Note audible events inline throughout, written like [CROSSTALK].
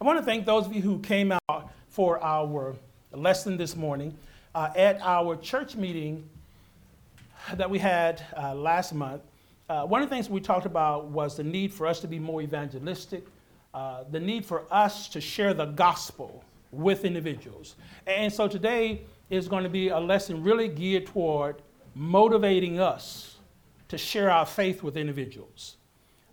I want to thank those of you who came out for our lesson this morning. Uh, at our church meeting that we had uh, last month, uh, one of the things we talked about was the need for us to be more evangelistic, uh, the need for us to share the gospel with individuals. And so today is going to be a lesson really geared toward motivating us to share our faith with individuals,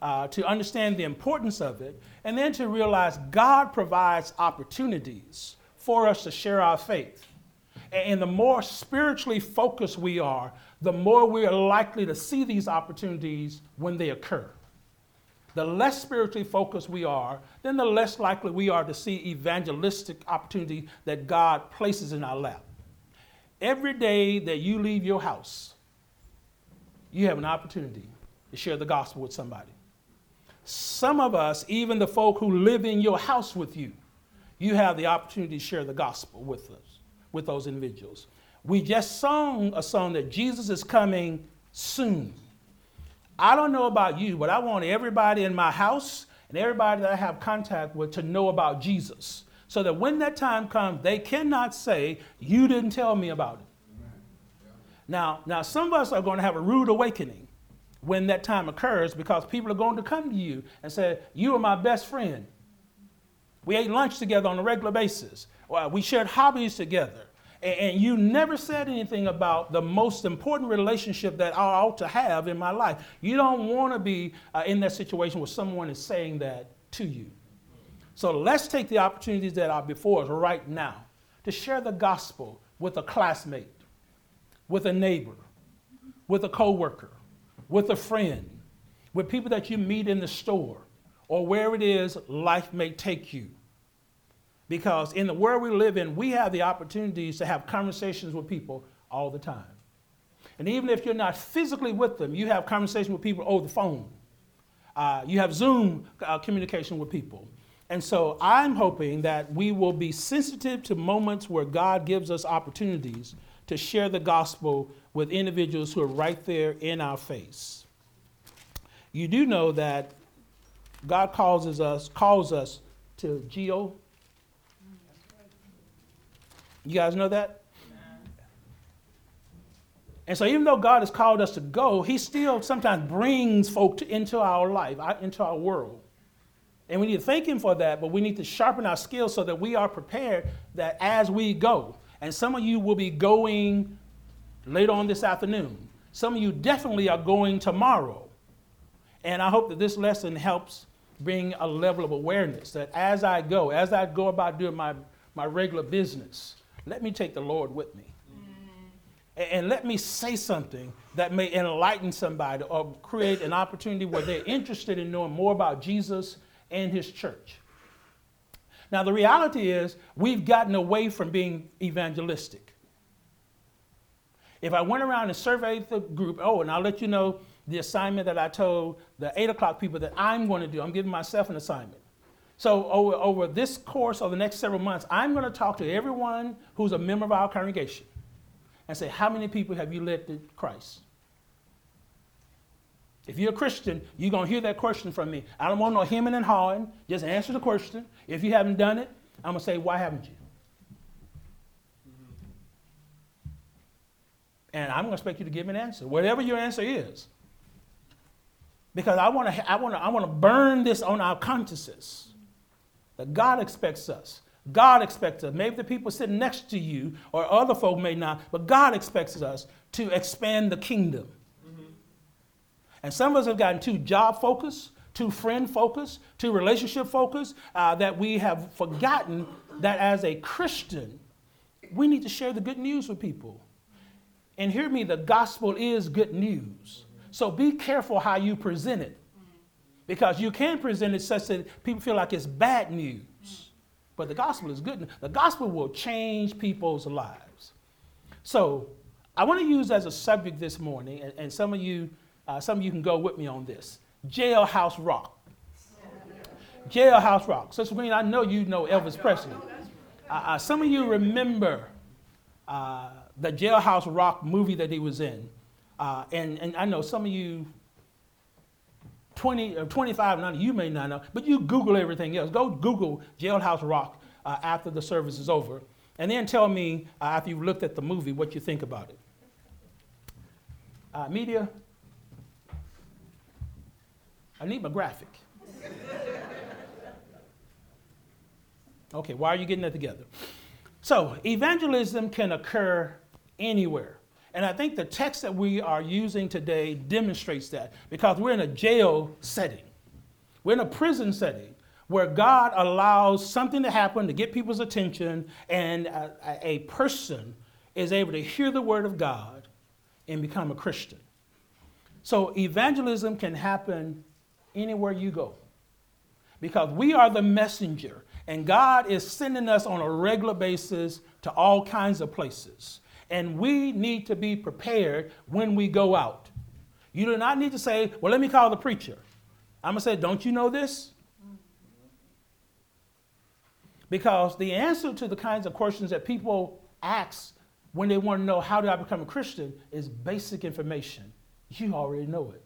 uh, to understand the importance of it, and then to realize God provides opportunities for us to share our faith. And the more spiritually focused we are, the more we are likely to see these opportunities when they occur. The less spiritually focused we are, then the less likely we are to see evangelistic opportunity that God places in our lap. Every day that you leave your house, you have an opportunity to share the gospel with somebody. Some of us, even the folk who live in your house with you, you have the opportunity to share the gospel with us, with those individuals. We just sung a song that Jesus is coming soon. I don't know about you, but I want everybody in my house and everybody that I have contact with to know about Jesus so that when that time comes, they cannot say, You didn't tell me about it. Now, now, some of us are going to have a rude awakening when that time occurs because people are going to come to you and say, You are my best friend. We ate lunch together on a regular basis. We shared hobbies together. And you never said anything about the most important relationship that I ought to have in my life. You don't want to be uh, in that situation where someone is saying that to you. So let's take the opportunities that are before us right now to share the gospel with a classmate, with a neighbor, with a coworker, with a friend, with people that you meet in the store, or where it is life may take you. Because in the world we live in, we have the opportunities to have conversations with people all the time. And even if you're not physically with them, you have conversation with people over the phone. Uh, you have Zoom uh, communication with people. And so I'm hoping that we will be sensitive to moments where God gives us opportunities to share the gospel with individuals who are right there in our face. You do know that God calls us, calls us to geo. You guys know that? And so, even though God has called us to go, He still sometimes brings folk to, into our life, into our world. And we need to thank Him for that, but we need to sharpen our skills so that we are prepared that as we go, and some of you will be going later on this afternoon. Some of you definitely are going tomorrow. And I hope that this lesson helps bring a level of awareness that as I go, as I go about doing my, my regular business, let me take the Lord with me. And, and let me say something that may enlighten somebody or create an opportunity where they're interested in knowing more about Jesus and his church. Now, the reality is, we've gotten away from being evangelistic. If I went around and surveyed the group, oh, and I'll let you know the assignment that I told the 8 o'clock people that I'm going to do, I'm giving myself an assignment. So, over, over this course of the next several months, I'm going to talk to everyone who's a member of our congregation and say, How many people have you led to Christ? If you're a Christian, you're going to hear that question from me. I don't want no hemming and hawing. Just answer the question. If you haven't done it, I'm going to say, why haven't you? And I'm going to expect you to give me an answer, whatever your answer is. Because I want to, I want to, I want to burn this on our consciences that God expects us. God expects us. Maybe the people sitting next to you or other folk may not, but God expects us to expand the kingdom. And some of us have gotten too job focused, too friend focused, too relationship focused, uh, that we have forgotten that as a Christian, we need to share the good news with people. And hear me, the gospel is good news. So be careful how you present it. Because you can present it such that people feel like it's bad news. But the gospel is good. The gospel will change people's lives. So I want to use as a subject this morning, and, and some of you uh, some of you can go with me on this. Jailhouse Rock. Jailhouse Rock. Sister Green, I know you know Elvis Presley. Uh, uh, some of you remember uh, the Jailhouse Rock movie that he was in. Uh, and, and I know some of you 20 or uh, 25 and under, you may not know, but you Google everything else. Go Google Jailhouse Rock after the service is over, and then tell me after you've looked at the movie what you think about it. Media, I need my graphic. Okay, why are you getting that together? So, evangelism can occur anywhere. And I think the text that we are using today demonstrates that because we're in a jail setting, we're in a prison setting where God allows something to happen to get people's attention, and a, a person is able to hear the word of God and become a Christian. So, evangelism can happen anywhere you go because we are the messenger and God is sending us on a regular basis to all kinds of places. And we need to be prepared when we go out. You do not need to say, well, let me call the preacher. I'm going to say, don't you know this? Because the answer to the kinds of questions that people ask when they want to know how do I become a Christian is basic information. You already know it.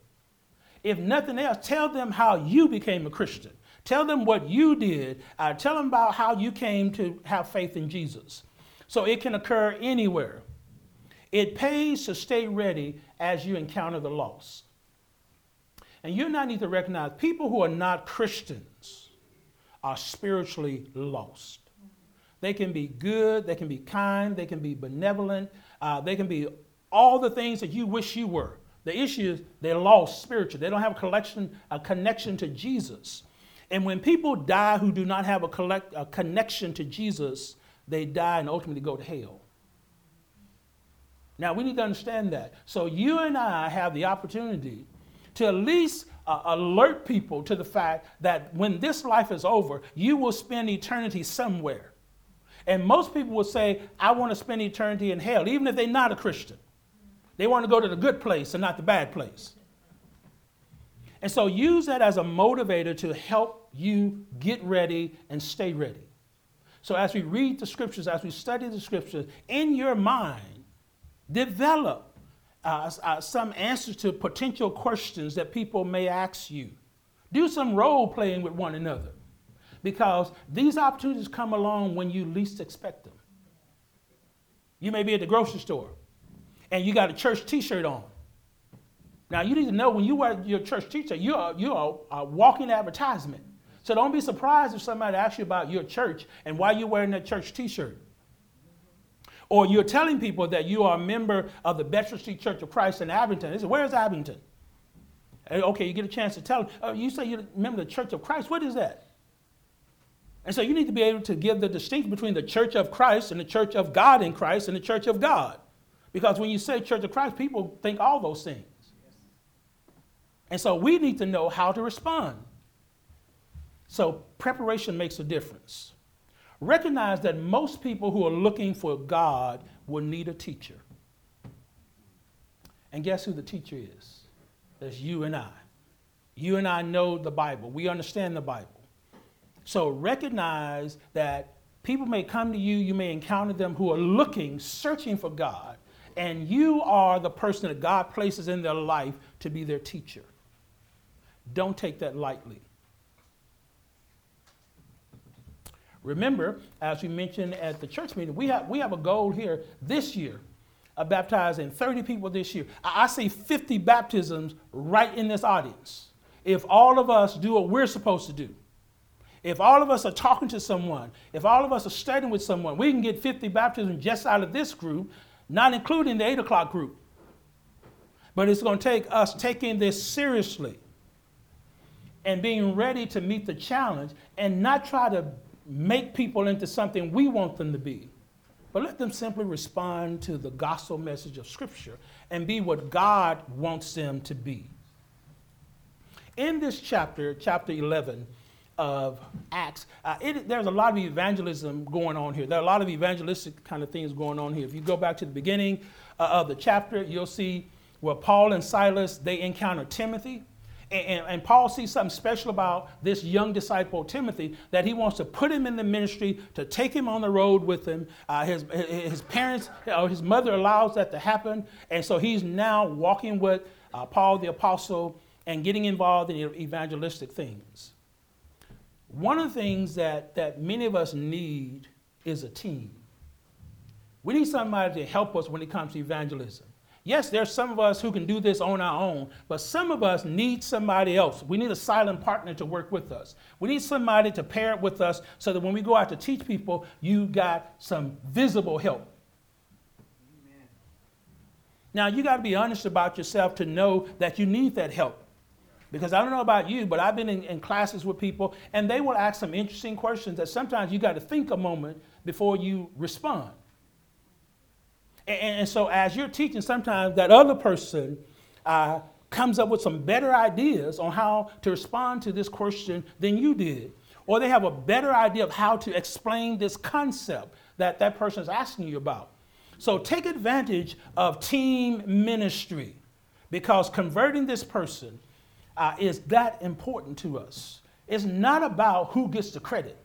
If nothing else, tell them how you became a Christian. Tell them what you did. Uh, tell them about how you came to have faith in Jesus. So it can occur anywhere. It pays to stay ready as you encounter the loss. And you now need to recognize people who are not Christians are spiritually lost. They can be good, they can be kind, they can be benevolent, uh, they can be all the things that you wish you were. The issue is they're lost spiritually. They don't have a collection, a connection to Jesus. And when people die who do not have a, collect, a connection to Jesus, they die and ultimately go to hell. Now, we need to understand that. So, you and I have the opportunity to at least uh, alert people to the fact that when this life is over, you will spend eternity somewhere. And most people will say, I want to spend eternity in hell, even if they're not a Christian. They want to go to the good place and not the bad place. And so use that as a motivator to help you get ready and stay ready. So as we read the scriptures, as we study the scriptures, in your mind, develop uh, uh, some answers to potential questions that people may ask you. Do some role playing with one another because these opportunities come along when you least expect them. You may be at the grocery store and you got a church t shirt on. Now, you need to know when you wear your church t-shirt, you're, you're a, a walking advertisement. So don't be surprised if somebody asks you about your church and why you're wearing that church t-shirt. Or you're telling people that you are a member of the Bedford Street Church of Christ in Abington. They say, where's Abington? Okay, you get a chance to tell them. Oh, you say you're a member of the Church of Christ. What is that? And so you need to be able to give the distinction between the Church of Christ and the Church of God in Christ and the Church of God. Because when you say Church of Christ, people think all those things. And so we need to know how to respond. So preparation makes a difference. Recognize that most people who are looking for God will need a teacher. And guess who the teacher is? That's you and I. You and I know the Bible. We understand the Bible. So recognize that people may come to you, you may encounter them who are looking, searching for God, and you are the person that God places in their life to be their teacher. Don't take that lightly. Remember, as we mentioned at the church meeting, we have, we have a goal here this year of baptizing 30 people this year. I, I see 50 baptisms right in this audience. If all of us do what we're supposed to do, if all of us are talking to someone, if all of us are studying with someone, we can get 50 baptisms just out of this group, not including the 8 o'clock group. But it's going to take us taking this seriously and being ready to meet the challenge and not try to make people into something we want them to be, but let them simply respond to the gospel message of Scripture and be what God wants them to be. In this chapter, chapter 11 of Acts, uh, it, there's a lot of evangelism going on here. There are a lot of evangelistic kind of things going on here. If you go back to the beginning uh, of the chapter, you'll see where Paul and Silas, they encounter Timothy. And, and, Paul sees something special about this young disciple, Timothy, that he wants to put him in the ministry, to take him on the road with him. Uh, his, his parents, or his mother allows that to happen. And so he's now walking with uh, Paul the apostle and getting involved in evangelistic things. One of the things that, that many of us need is a team. We need somebody to help us when it comes to evangelism. Yes, there's some of us who can do this on our own, but some of us need somebody else. We need a silent partner to work with us. We need somebody to pair it with us so that when we go out to teach people, you got some visible help. Amen. Now, you got to be honest about yourself to know that you need that help. Because I don't know about you, but I've been in, in classes with people, and they will ask some interesting questions that sometimes you got to think a moment before you respond. And, and so, as you're teaching, sometimes that other person uh, comes up with some better ideas on how to respond to this question than you did. Or they have a better idea of how to explain this concept that that person is asking you about. So, take advantage of team ministry because converting this person uh, is that important to us. It's not about who gets the credit.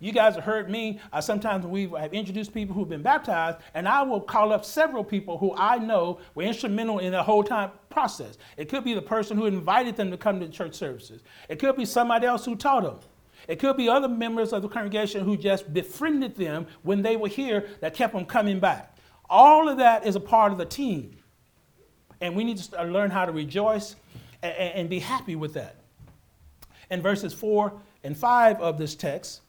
You guys have heard me. Uh, sometimes we have introduced people who've been baptized, and I will call up several people who I know were instrumental in the whole time process. It could be the person who invited them to come to church services. It could be somebody else who taught them. It could be other members of the congregation who just befriended them when they were here that kept them coming back. All of that is a part of the team. And we need to learn how to rejoice and, be happy with that. In verses 4 and 5 of this text,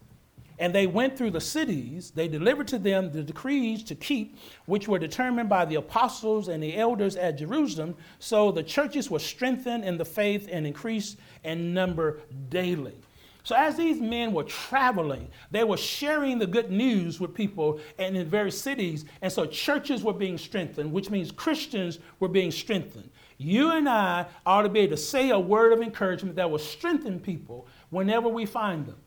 and they went through the cities, they delivered to them the decrees to keep, which were determined by the apostles and the elders at Jerusalem. So the churches were strengthened in the faith and increased in number daily. So, as these men were traveling, they were sharing the good news with people and in various cities. And so, churches were being strengthened, which means Christians were being strengthened. You and I ought to be able to say a word of encouragement that will strengthen people whenever we find them.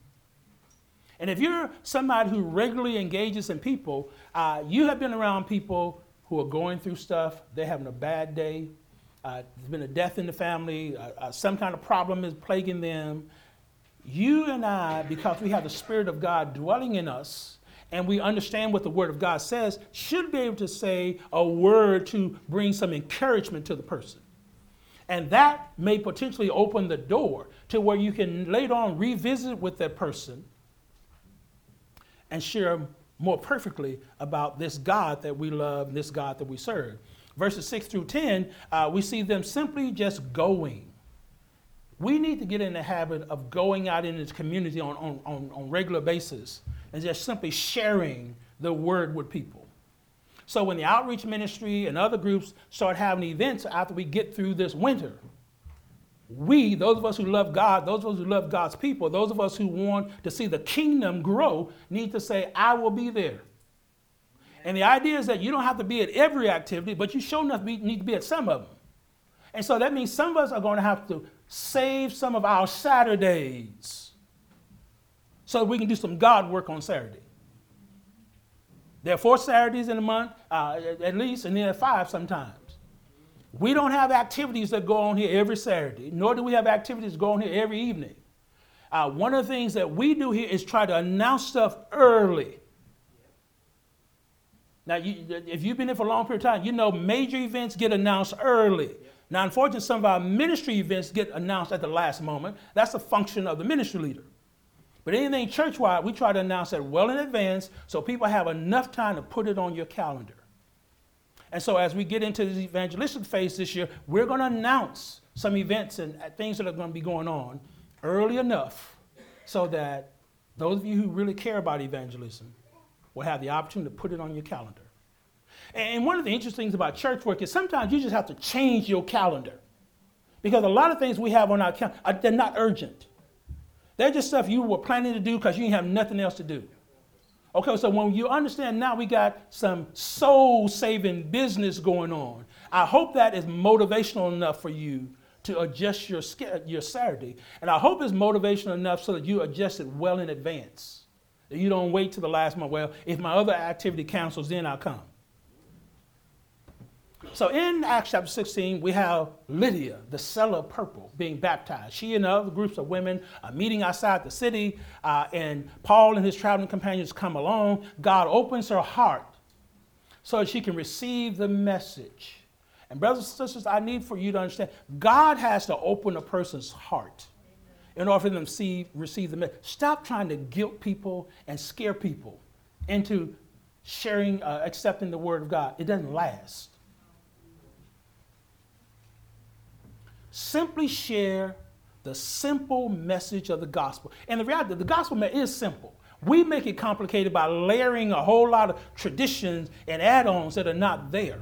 And if you're somebody who regularly engages in people, uh, you have been around people who are going through stuff, they're having a bad day, uh, there's been a death in the family, uh, uh, some kind of problem is plaguing them. You and I, because we have the Spirit of God dwelling in us, and we understand what the Word of God says, should be able to say a word to bring some encouragement to the person. And that may potentially open the door to where you can later on revisit with that person and share more perfectly about this God that we love and this God that we serve. Verses 6 through 10, uh, we see them simply just going. We need to get in the habit of going out in this community on, on, on, on regular basis and just simply sharing the word with people. So when the outreach ministry and other groups start having events after we get through this winter, we, those of us who love God, those of us who love God's people, those of us who want to see the kingdom grow, need to say, I will be there. And the idea is that you don't have to be at every activity, but you sure enough need to be at some of them. And so that means some of us are going to have to save some of our Saturdays so we can do some God work on Saturday. There are four Saturdays in a month, uh, at least, and then five sometimes. We don't have activities that go on here every Saturday, nor do we have activities go on here every evening. Uh, one of the things that we do here is try to announce stuff early. Now, you, if you've been here for a long period of time, you know major events get announced early. Now, unfortunately, some of our ministry events get announced at the last moment. That's a function of the ministry leader. But anything church wide, we try to announce that well in advance so people have enough time to put it on your calendar. And so as we get into this evangelistic phase this year, we're going to announce some events and uh, things that are going to be going on early enough so that those of you who really care about evangelism will have the opportunity to put it on your calendar. And one of the interesting things about church work is sometimes you just have to change your calendar. Because a lot of things we have on our calendar, uh, they're not urgent. They're just stuff you were planning to do because you didn't have nothing else to do. Okay, so when you understand now we got some soul saving business going on, I hope that is motivational enough for you to adjust your, your Saturday. And I hope it's motivational enough so that you adjust it well in advance. That you don't wait till the last month. Well, if my other activity cancels, then I'll come. So in Acts chapter 16, we have Lydia, the seller of purple, being baptized. She and other groups of women are meeting outside the city, uh, and Paul and his traveling companions come along. God opens her heart so that she can receive the message. And, brothers and sisters, I need for you to understand God has to open a person's heart in order for them to see, receive the message. Stop trying to guilt people and scare people into sharing, uh, accepting the word of God. It doesn't last. Simply share the simple message of the gospel. And the reality, the gospel is simple. We make it complicated by layering a whole lot of traditions and add ons that are not there.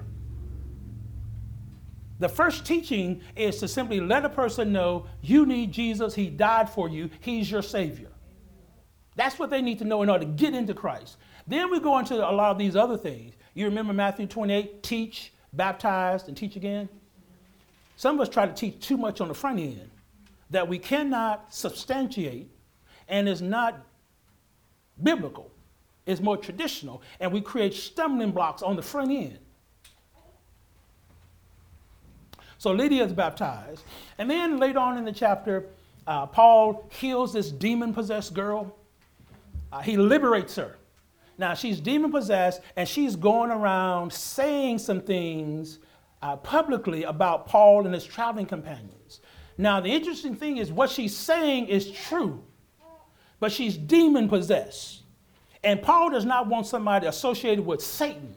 The first teaching is to simply let a person know you need Jesus, He died for you, He's your Savior. That's what they need to know in order to get into Christ. Then we go into a lot of these other things. You remember Matthew 28 teach, baptize, and teach again? Some of us try to teach too much on the front end that we cannot substantiate and is not biblical, it's more traditional, and we create stumbling blocks on the front end. So Lydia is baptized. And then later on in the chapter, uh, Paul heals this demon possessed girl. Uh, he liberates her. Now she's demon possessed and she's going around saying some things uh, publicly about Paul and his traveling companions. Now, the interesting thing is what she's saying is true, but she's demon possessed. And Paul does not want somebody associated with Satan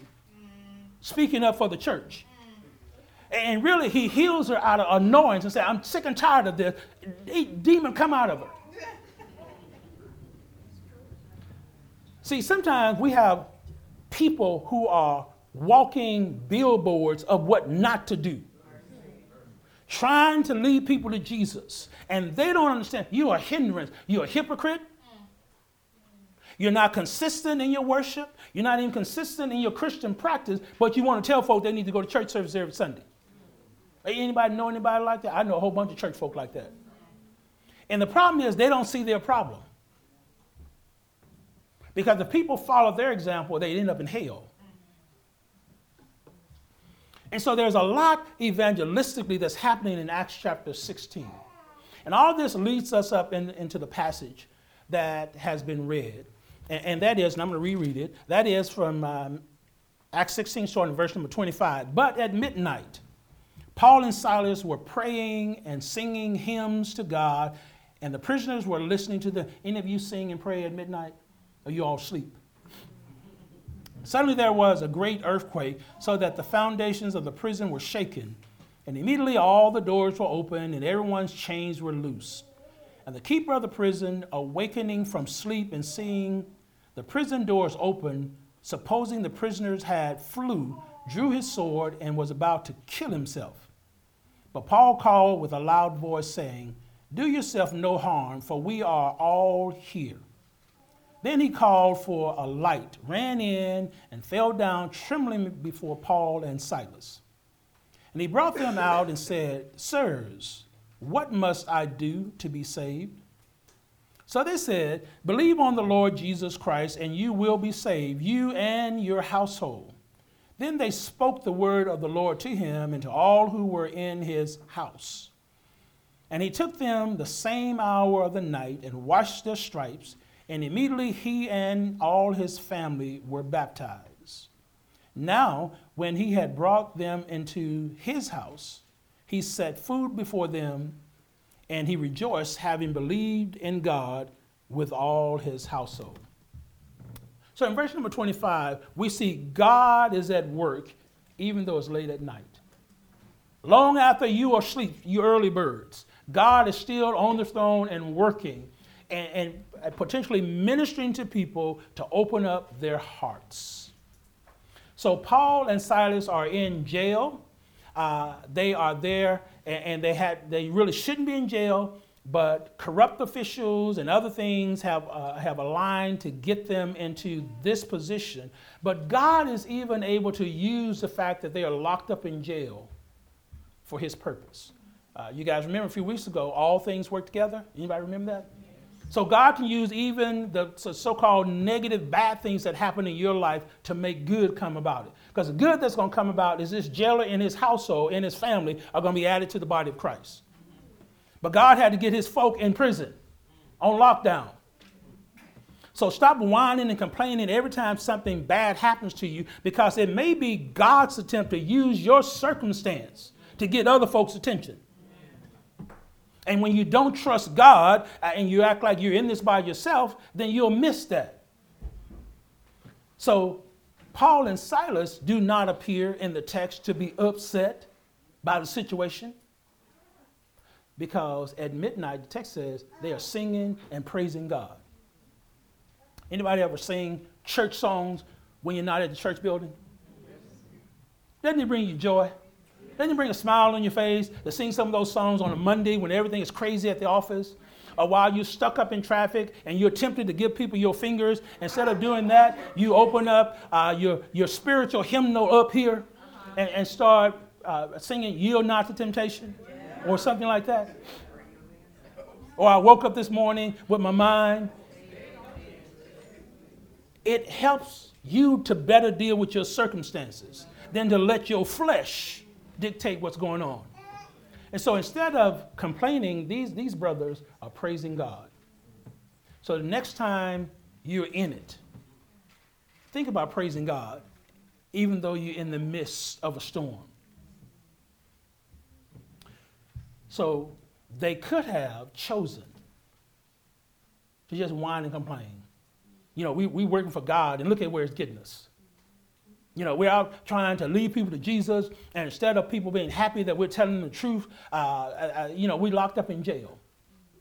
speaking up for the church. And really, he heals her out of annoyance and says, I'm sick and tired of this. Demon, come out of her. See, sometimes we have people who are walking billboards of what not to do, trying to lead people to Jesus. And they don't understand. You're a hindrance. You're a hypocrite. You're not consistent in your worship. You're not even consistent in your Christian practice, but you want to tell folk they need to go to church service every Sunday. Anybody know anybody like that? I know a whole bunch of church folk like that. And the problem is they don't see their problem. Because if people follow their example, they end up in hell. And so there's a lot evangelistically that's happening in Acts chapter 16. And all this leads us up in, into the passage that has been read. And, and, that is, and I'm going to reread it, that is from um, Acts 16, starting in verse number 25. But at midnight, Paul and Silas were praying and singing hymns to God, and the prisoners were listening to them. Any of you sing and pray at midnight? Or you all sleep? Suddenly there was a great earthquake, so that the foundations of the prison were shaken. And immediately all the doors were opened, and everyone's chains were loosed. And the keeper of the prison, awakening from sleep and seeing the prison doors open, supposing the prisoners had flew, drew his sword and was about to kill himself. But Paul called with a loud voice, saying, Do yourself no harm, for we are all here. Then he called for a light, ran in, and fell down trembling before Paul and Silas. And he brought them [LAUGHS] out and said, Sirs, what must I do to be saved? So they said, Believe on the Lord Jesus Christ, and you will be saved, you and your household. Then they spoke the word of the Lord to him and to all who were in his house. And he took them the same hour of the night and washed their stripes and immediately he and all his family were baptized. Now, when he had brought them into his house, he set food before them, and he rejoiced, having believed in God with all his household. So in verse number 25, we see God is at work even though it's late at night. Long after you are asleep, you early birds, God is still on the throne and working and, and potentially ministering to people to open up their hearts. So Paul and Silas are in jail. Uh, they are there, and, and, they had they really shouldn't be in jail, but corrupt officials and other things have uh, have aligned to get them into this position. But God is even able to use the fact that they are locked up in jail for His purpose. Uh, you guys remember a few weeks ago, all things work together. Anybody remember that? So God can use even the so-called negative, bad things that happen in your life to make good come about it. Because the good that's going to come about is this jailer and his household and his family are going to be added to the body of Christ. But God had to get his folk in prison on lockdown. So stop whining and complaining every time something bad happens to you because it may be God's attempt to use your circumstance to get other folks' attention. And when you don't trust God uh, and you act like you're in this by yourself, then you'll miss that. So, Paul and Silas do not appear in the text to be upset by the situation because at midnight, the text says they are singing and praising God. Anybody ever sing church songs when you're not at the church building? Doesn't it bring you joy? Doesn't it bring a smile on your face to sing some of those songs on a Monday when everything is crazy at the office? Or while you're stuck up in traffic and you're tempted to give people your fingers, instead of doing that, you open up uh, your, your spiritual hymnal up here and, and start uh, singing Yield Not to Temptation or something like that. Or I woke up this morning with my mind it helps you to better deal with your circumstances than to let your flesh dictate what's going on. And so instead of complaining, these, these brothers are praising God. So the next time you're in it, think about praising God, even though you're in the midst of a storm. So they could have chosen to just whine and complain you know, we, we working for God, and look at where it's getting us. You know, we're out trying to lead people to Jesus, and instead of people being happy that we're telling the truth, uh, uh, uh you know, we locked up in jail.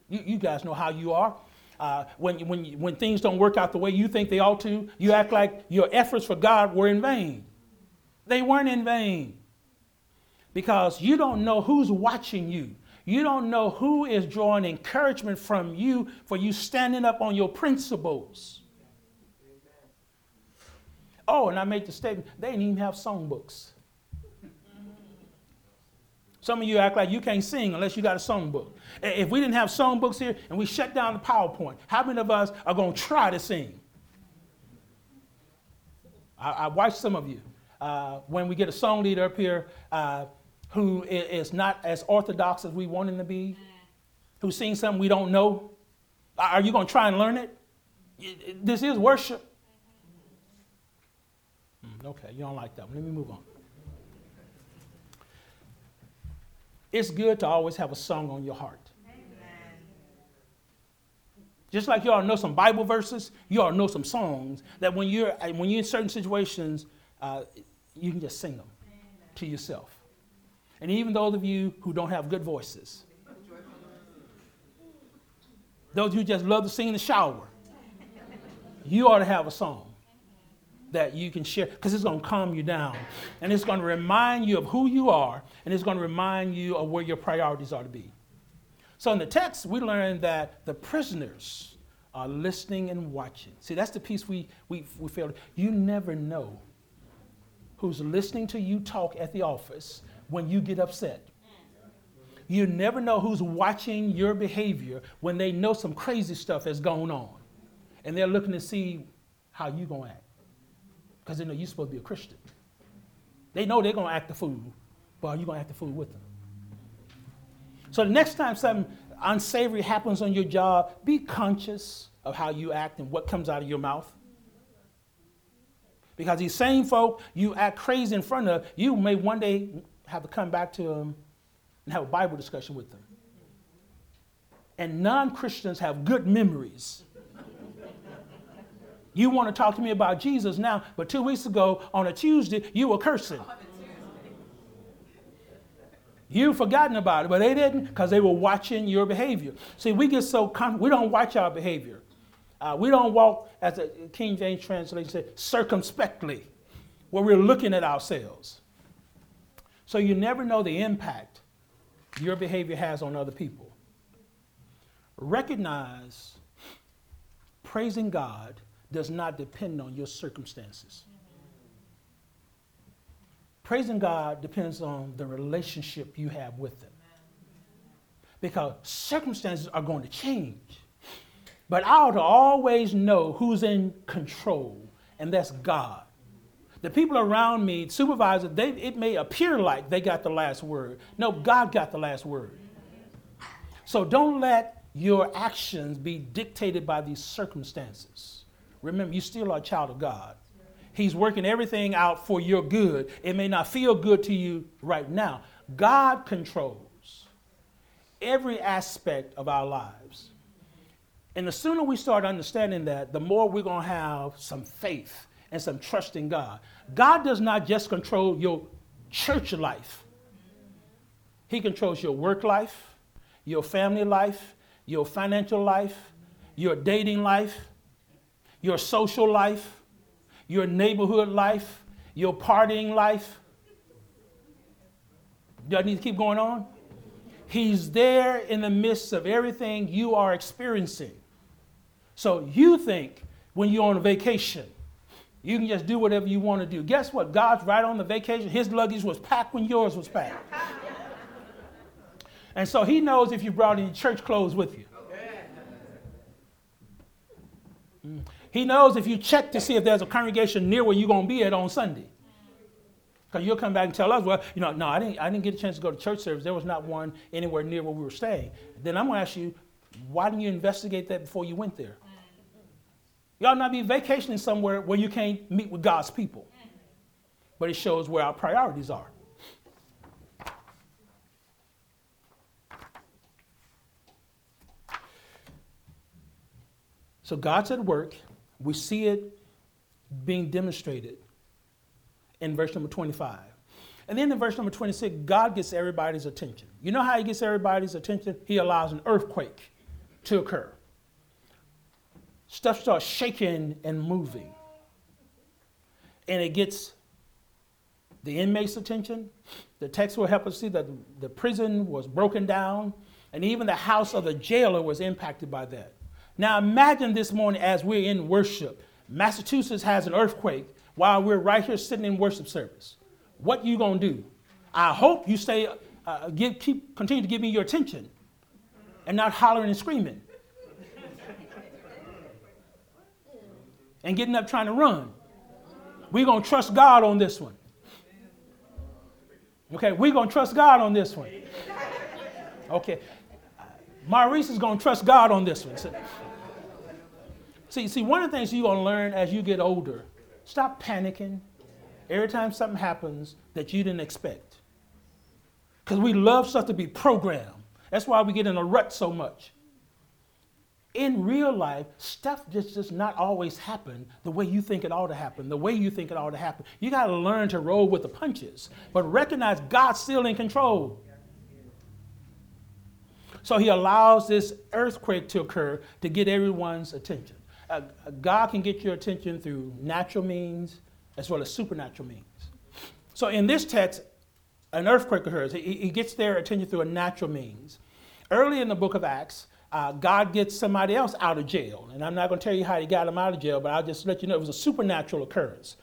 You, you guys know how you are. Uh, when, when, when things don't work out the way you think they ought to, you act like your efforts for God were in vain. They weren't in vain because you don't know who's watching you. You don't know who is drawing encouragement from you for you standing up on your principles. Oh, and I made the statement, they didn't even have songbooks. Some of you act like you can't sing unless you got a songbook. If we didn't have songbooks here and we shut down the PowerPoint, how many of us are going to try to sing? I, I watch some of you. Uh, when we get a song leader up here uh, who is not as orthodox as we want him to be, who sings something we don't know, are you going to try and learn it? This is worship. Okay, you don't like that one. Let me move on. It's good to always have a song on your heart. Amen. Just like you all know some Bible verses, you all know some songs that when you're when you're in certain situations, uh, you can just sing them Amen. to yourself. And even those of you who don't have good voices, those who just love to sing in the shower, you ought to have a song that you can share because it's going to calm you down and it's going to remind you of who you are and it's going to remind you of where your priorities are to be. So in the text, we learn that the prisoners are listening and watching. See, that's the piece we, we, we failed. You never know who's listening to you talk at the office when you get upset. You never know who's watching your behavior when they know some crazy stuff has gone on. And they're looking to see how you're going to act because they know you're supposed to be a Christian. They know they're going to act the fool, but are you going to act the fool with them? So the next time something unsavory happens on your job, be conscious of how you act and what comes out of your mouth. Because these same folk you act crazy in front of, you may one day have to come back to them and have a Bible discussion with them. And non Christians have good memories you want to talk to me about Jesus now, but two weeks ago on a Tuesday, you were cursing. You've forgotten about it, but they didn't because they were watching your behavior. See, we get so con- we don't watch our behavior. Uh, we don't walk, as the King James translation said, circumspectly, where we're looking at ourselves. So you never know the impact your behavior has on other people. Recognize praising God does not depend on your circumstances. Praising God depends on the relationship you have with Him. Because circumstances are going to change. But I ought to always know who's in control, and that's God. The people around me, supervisors, they, it may appear like they got the last word. No, God got the last word. So don't let your actions be dictated by these circumstances. Remember, you still are a child of God. He's working everything out for your good. It may not feel good to you right now. God controls every aspect of our lives. And the sooner we start understanding that, the more we're going to have some faith and some trust in God. God does not just control your church life, He controls your work life, your family life, your financial life, your dating life, your social life, your neighborhood life, your partying life. Do I need to keep going on? He's there in the midst of everything you are experiencing. So you think when you're on a vacation, you can just do whatever you want to do. Guess what? God's right on the vacation. His luggage was packed when yours was packed. and so he knows if you brought any church clothes with you. Mm. He knows if you check to see if there's a congregation near where you're going to be at on Sunday. Because you'll come back and tell us, well, you know, no, I didn't, I didn't get a chance to go to church service. There was not one anywhere near where we were staying. Then I'm going to ask you, why didn't you investigate that before you went there? Ought not be vacationing somewhere where you can't meet with God's people. But it shows where our priorities are. So God's at work. We see it being demonstrated in verse number 25. And then in verse number 26, God gets everybody's attention. You know how he gets everybody's attention? He allows an earthquake to occur. Stuff starts shaking and moving. And it gets the inmates' attention. The text will help us see that the prison was broken down, and even the house of the jailer was impacted by that. Now imagine this morning as we're in worship. Massachusetts has an earthquake while we're right here sitting in worship service. What you gonna do? I hope you stay, uh, give, keep, continue to give me your attention, and not hollering and screaming, and getting up trying to run. We're gonna trust God on this one. Okay, we're gonna trust God on this one. Okay, Maurice is gonna trust God on this one. So, See, see, one of the things you're going to learn as you get older, stop panicking every time something happens that you didn't expect. Because we love stuff to be programmed. That's why we get in a rut so much. In real life, stuff just does not always happen the way you think it ought to happen, the way you think it ought to happen. You got to learn to roll with the punches, but recognize God's still in control. So he allows this earthquake to occur to get everyone's attention uh, God can get your attention through natural means as well as supernatural means. So in this text, an earthquake occurs. He, he gets their attention through a natural means. Early in the book of Acts, uh, God gets somebody else out of jail. And I'm not going to tell you how he got him out of jail, but I'll just let you know it was a supernatural occurrence.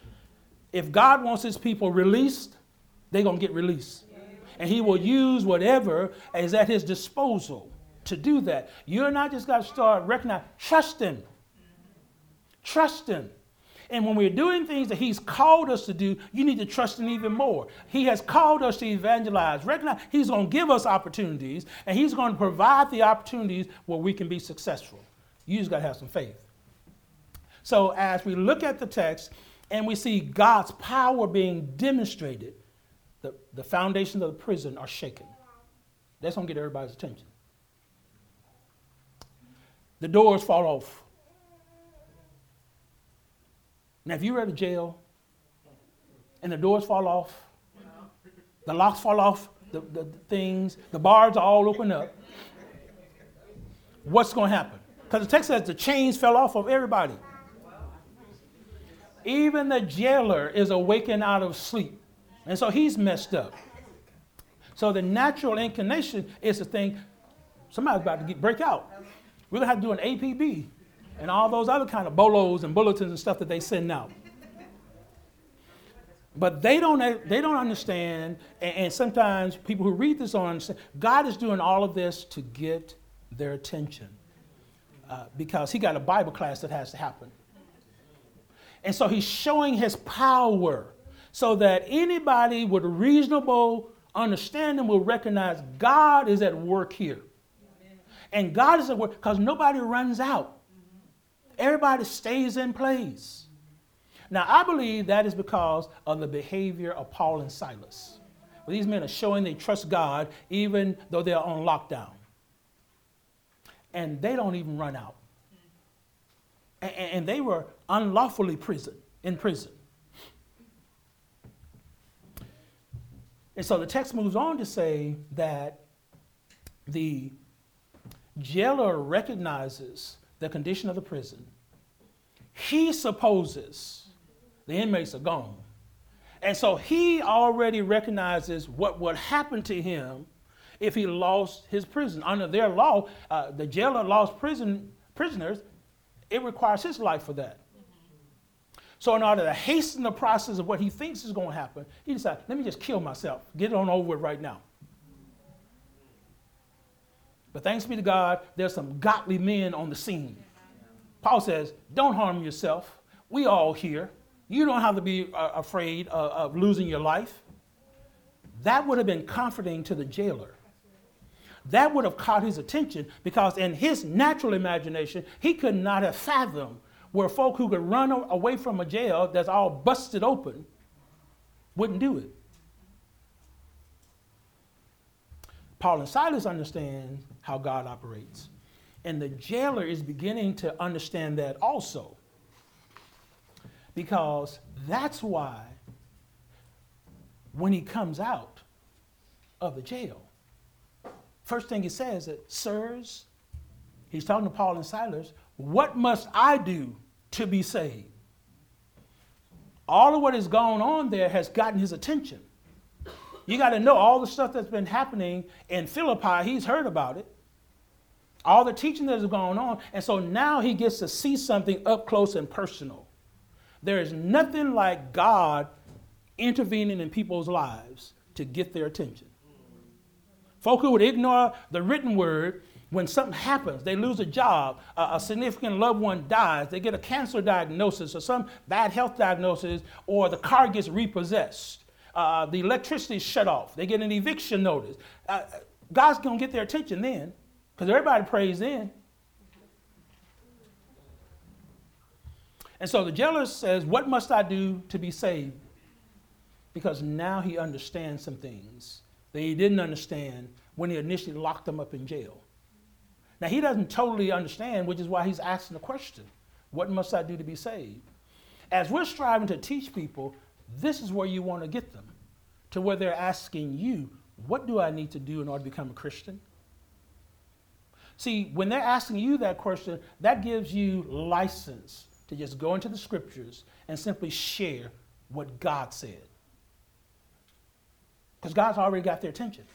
If God wants his people released, they're going to get released. And he will use whatever is at his disposal to do that. You're not just got to start recognizing, trust him. Trust Him. And when we're doing things that He's called us to do, you need to trust Him even more. He has called us to evangelize. Recognize He's going to give us opportunities, and He's going to provide the opportunities where we can be successful. You just got to have some faith. So, as we look at the text and we see God's power being demonstrated, the, the foundations of the prison are shaken. That's going to get everybody's attention. The doors fall off now, if you're at a jail and the doors fall off, the locks fall off, the, the, the things, the bars are all open up, what's going to happen? Because the text says the chains fell off of everybody. Even the jailer is awakened out of sleep. And so he's messed up. So the natural inclination is to think somebody's about to get, break out. We're going to have to do an APB and all those other kind of bolos and bulletins and stuff that they send out. But they don't, they don't understand, and, sometimes people who read this don't understand, God is doing all of this to get their attention uh, because He got a Bible class that has to happen. And so He's showing His power so that anybody with a reasonable understanding will recognize God is at work here. And God is at work because nobody runs out. Everybody stays in place. Now, I believe that is because of the behavior of Paul and Silas. Well, these men are showing they trust God even though they're on lockdown. And they don't even run out. And, and they were unlawfully prison, in prison. And so the text moves on to say that the jailer recognizes the condition of the prison. He supposes the inmates are gone. And so he already recognizes what would happen to him if he lost his prison. Under their law, uh, the jailer lost prison prisoners. It requires his life for that. So, in order to hasten the process of what he thinks is going to happen, he decides, let me just kill myself, get it on over with right now. But thanks be to God, there's some godly men on the scene. Paul says, don't harm yourself. We all here. You don't have to be uh, afraid of, of losing your life. That would have been comforting to the jailer. That would have caught his attention because, in his natural imagination, he could not have fathomed where folk who could run away from a jail that's all busted open wouldn't do it. Paul and Silas understand how God operates. And the jailer is beginning to understand that also. Because that's why when he comes out of the jail, first thing he says is, Sirs, he's talking to Paul and Silas, what must I do to be saved? All of what has gone on there has gotten his attention. You got to know all the stuff that's been happening in Philippi, he's heard about it. All the teaching that has gone on. And so now he gets to see something up close and personal. There is nothing like God intervening in people's lives to get their attention. Folk who would ignore the written word, when something happens, they lose a job, a, a, significant loved one dies, they get a cancer diagnosis or some bad health diagnosis, or the car gets repossessed, uh, the electricity is shut off, they get an eviction notice. Uh, God's going to get their attention then, because everybody prays then. And so the jailer says, What must I do to be saved? Because now he understands some things that he didn't understand when he initially locked them up in jail. Now, he doesn't totally understand, which is why he's asking the question What must I do to be saved? As we're striving to teach people, this is where you want to get them to where they're asking you, What do I need to do in order to become a Christian? See, when they're asking you that question, that gives you license to just go into the scriptures and simply share what God said. Because God's already got their attention.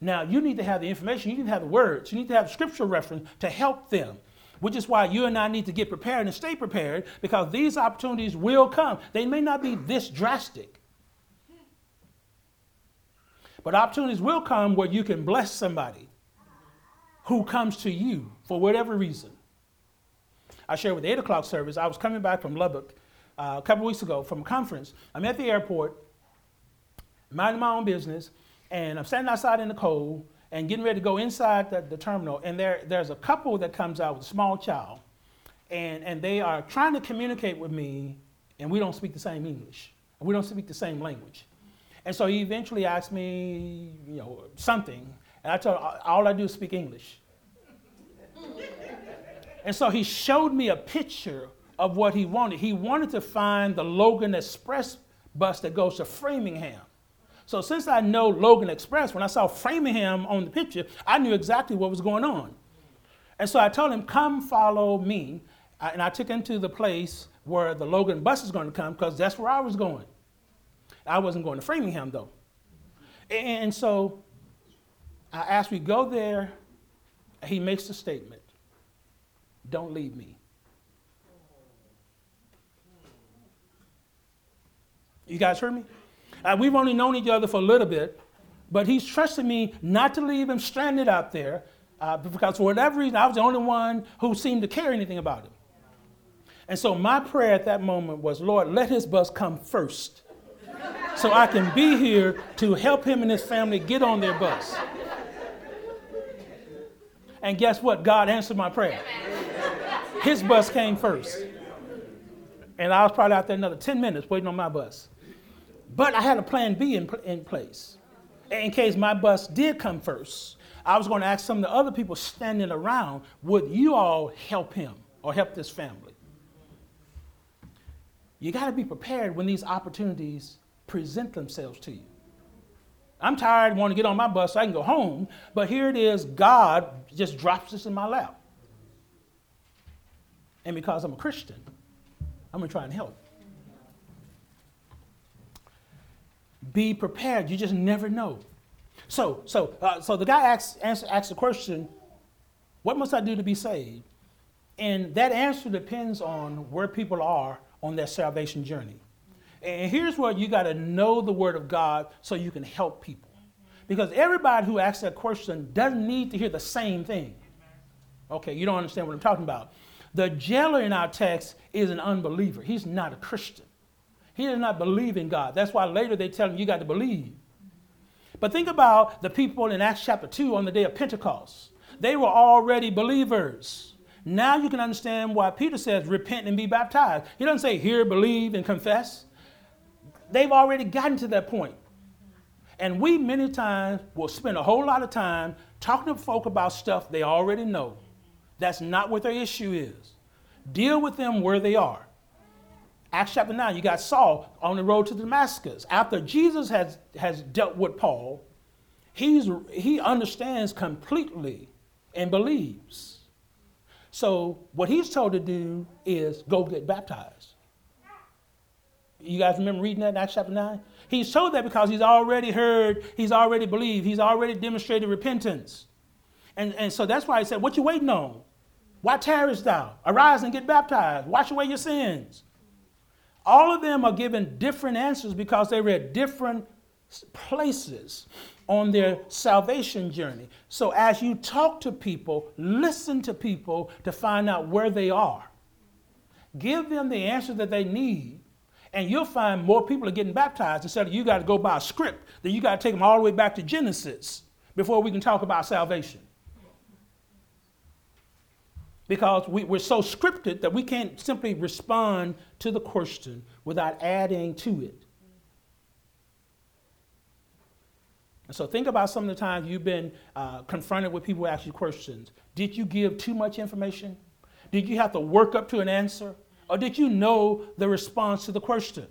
Now, you need to have the information, you need to have the words, you need to have scriptural reference to help them, which is why you and I need to get prepared and stay prepared because these opportunities will come. They may not be this drastic, but opportunities will come where you can bless somebody who comes to you for whatever reason. I shared with the 8 o'clock service, I was coming back from Lubbock uh, a couple weeks ago from a conference. I'm at the airport, minding my own business, and I'm standing outside in the cold and getting ready to go inside the, the terminal. And there, there's a couple that comes out with a small child, and, and they are trying to communicate with me, and we don't speak the same English. We don't speak the same language. And so he eventually asked me, you know, something, and I told him, all I do is speak English. and so he showed me a picture of what he wanted. He wanted to find the Logan Express bus that goes to Framingham. So since I know Logan Express, when I saw Framingham on the picture, I knew exactly what was going on. And so I told him, come follow me. And I took him to the place where the Logan bus is going to come because that's where I was going. I wasn't going to Framingham though. And so I asked we go there. He makes the statement, don't leave me. You guys heard me? Uh, we've only known each other for a little bit, but he's trusted me not to leave him stranded out there uh, because for whatever reason, I was the only one who seemed to care anything about him. And so my prayer at that moment was, Lord, let his bus come first so I can be here to help him and his family get on their bus. And guess what? God answered my prayer. His bus came first. And I was probably out there another 10 minutes waiting on my bus. But I had a plan B in, in place. In case my bus did come first, I was going to ask some of the other people standing around, would you all help him or help this family? You got to be prepared when these opportunities present themselves to you. I'm tired, want to get on my bus so I can go home, but here it is God just drops this in my lap. And because I'm a Christian, I'm going to try and help. Be prepared. You just never know. So, so, uh, so the guy asks, answer, asks the question, What must I do to be saved? And that answer depends on where people are on their salvation journey. And here's where you got to know the Word of God so you can help people. Because everybody who asks that question doesn't need to hear the same thing. Okay, you don't understand what I'm talking about. The jailer in our text is an unbeliever, he's not a Christian. He does not believe in God. That's why later they tell him you got to believe. But think about the people in Acts chapter 2 on the day of Pentecost. They were already believers. Now you can understand why Peter says, repent and be baptized. He doesn't say, hear, believe, and confess. They've already gotten to that point. And we many times will spend a whole lot of time talking to folk about stuff they already know. That's not what their issue is. Deal with them where they are. Acts chapter 9, you got Saul on the road to Damascus. After Jesus has, has dealt with Paul, he's, he understands completely and believes. So, what he's told to do is go get baptized. You guys remember reading that in Acts chapter 9? He's told that because he's already heard, he's already believed, he's already demonstrated repentance. And, and so that's why he said, What you waiting on? Why tarriest thou? Arise and get baptized. Wash away your sins. All of them are given different answers because they were at different places on their salvation journey. So as you talk to people, listen to people to find out where they are. Give them the answer that they need, and you'll find more people are getting baptized instead of you got to go by a script, that you got to take them all the way back to Genesis before we can talk about salvation because we, are so scripted that we can't simply respond to the question without adding to it. And so think about some of the times you've been uh, confronted with people who ask you questions. Did you give too much information? Did you have to work up to an answer? Or did you know the response to the question?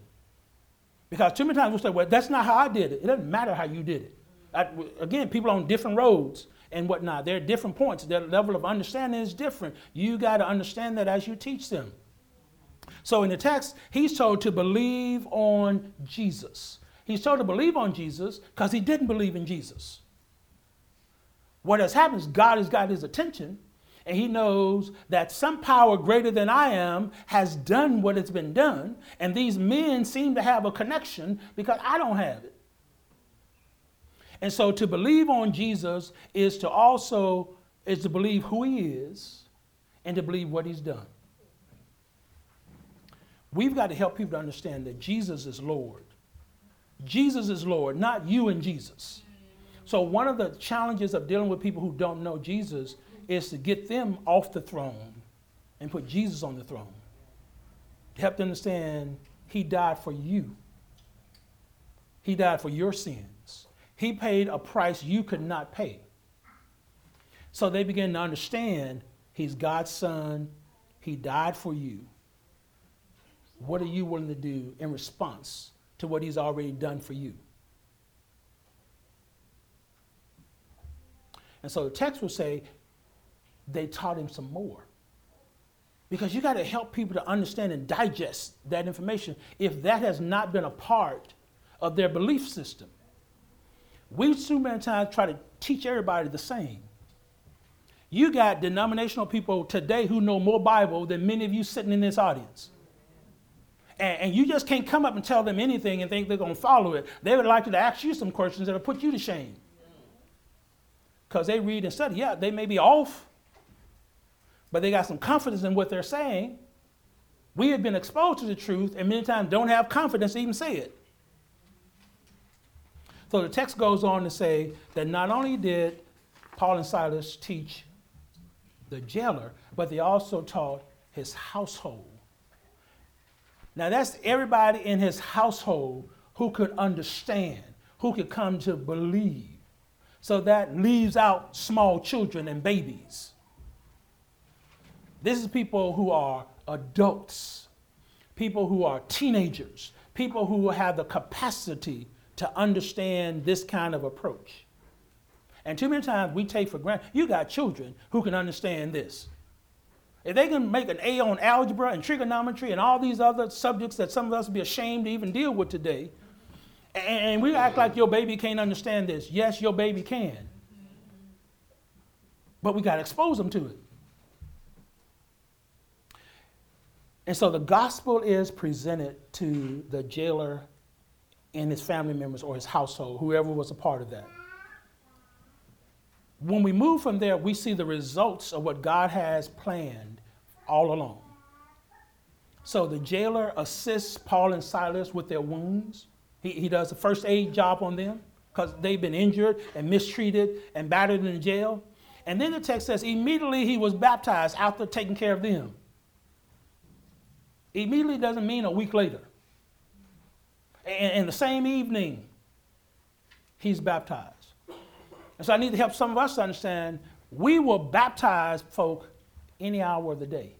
Because too many times we'll say, well, that's not how I did it. It doesn't matter how you did it. I, again, people on different roads and whatnot. There are different points. Their level of understanding is different. You got to understand that as you teach them. So in the text, he's told to believe on Jesus. He's told to believe on Jesus because he didn't believe in Jesus. What has happened is God has got his attention and he knows that some power greater than I am has done what has been done. And these men seem to have a connection because I don't have it. And so to believe on Jesus is to also is to believe who he is and to believe what he's done. We've got to help people to understand that Jesus is Lord. Jesus is Lord, not you and Jesus. So one of the challenges of dealing with people who don't know Jesus is to get them off the throne and put Jesus on the throne. Help them understand he died for you. He died for your sins. He paid a price you could not pay. So they begin to understand he's God's son, he died for you. What are you willing to do in response to what he's already done for you? And so the text will say they taught him some more. Because you got to help people to understand and digest that information if that has not been a part of their belief system. We too many times try to teach everybody the same. You got denominational people today who know more Bible than many of you sitting in this audience. And, and you just can't come up and tell them anything and think they're going to follow it. They would like to ask you some questions that'll put you to shame. Because they read and study. Yeah, they may be off, but they got some confidence in what they're saying. We have been exposed to the truth and many times don't have confidence to even say it. So the text goes on to say that not only did Paul and Silas teach the jailer, but they also taught his household. Now, that's everybody in his household who could understand, who could come to believe. So that leaves out small children and babies. This is people who are adults, people who are teenagers, people who have the capacity to understand this kind of approach. And too many times we take for granted, you got children who can understand this. If they can make an A on algebra and trigonometry and all these other subjects that some of us would be ashamed to even deal with today, and we act like your baby can't understand this. Yes, your baby can. But we got to expose them to it. And so the gospel is presented to the jailer and his family members or his household, whoever was a part of that. When we move from there, we see the results of what God has planned all along. So the jailer assists Paul and Silas with their wounds. He, he does a first aid job on them because they've been injured and mistreated and battered in jail. And then the text says, immediately he was baptized after taking care of them. Immediately doesn't mean a week later. And, and the same evening, he's baptized. And so I need to help some of us understand we will baptize folk any hour of the day.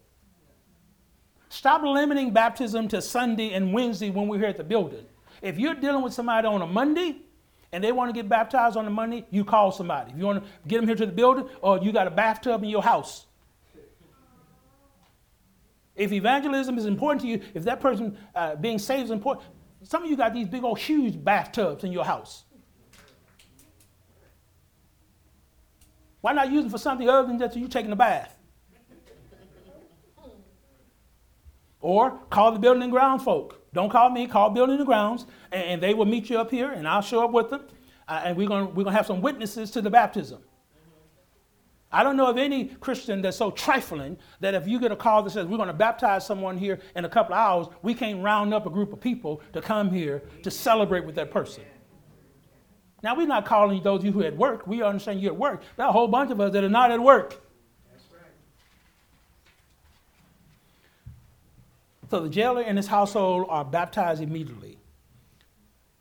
Stop limiting baptism to Sunday and Wednesday when we're here at the building. If you're dealing with somebody on a Monday and they want to get baptized on a Monday, you call somebody. If you want to get them here to the building, or you got a bathtub in your house. If evangelism is important to you, if that person uh, being saved is important, some of you got these big old huge bathtubs in your house. Why not use them for something other than just you taking a bath? Or call the building and grounds folk. Don't call me, call building and grounds, and, they will meet you up here, and I'll show up with them, uh, and we're going we're gonna have some witnesses to the baptism. I don't know of any Christian that's so trifling that if you get a call that says we're going to baptize someone here in a couple of hours, we can't round up a group of people to come here to celebrate with that person. Now, we're not calling those of you who are at work. We understand you're at work. There are a whole bunch of us that are not at work. That's right. So the jailer and his household are baptized immediately.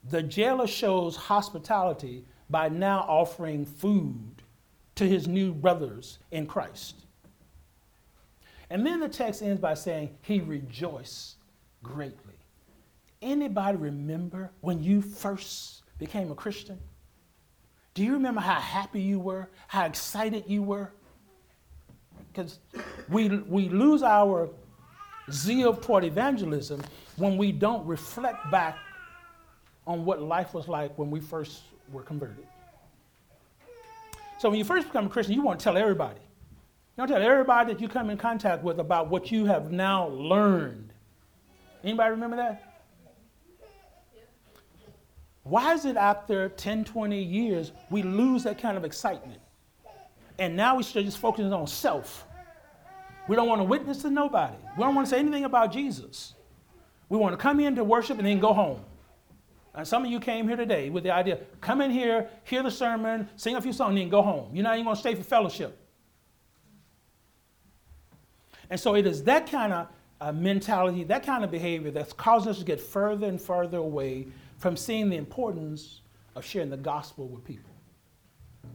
The jailer shows hospitality by now offering food to his new brothers in Christ. And then the text ends by saying, He rejoiced greatly. Anybody remember when you first became a Christian? Do you remember how happy you were, how excited you were? Because we, we lose our zeal toward evangelism when we don't reflect back on what life was like when we first were converted. So when you first become a Christian, you want to tell everybody. You want to tell everybody that you come in contact with about what you have now learned. Anybody remember that? Why is it after 10, 20 years we lose that kind of excitement? And now we start just focusing on self. We don't want to witness to nobody. We don't want to say anything about Jesus. We want to come in to worship and then go home. And some of you came here today with the idea come in here, hear the sermon, sing a few songs, and then go home. You're not even going to stay for fellowship. And so it is that kind of uh, mentality, that kind of behavior that's causing us to get further and further away from seeing the importance of sharing the gospel with people.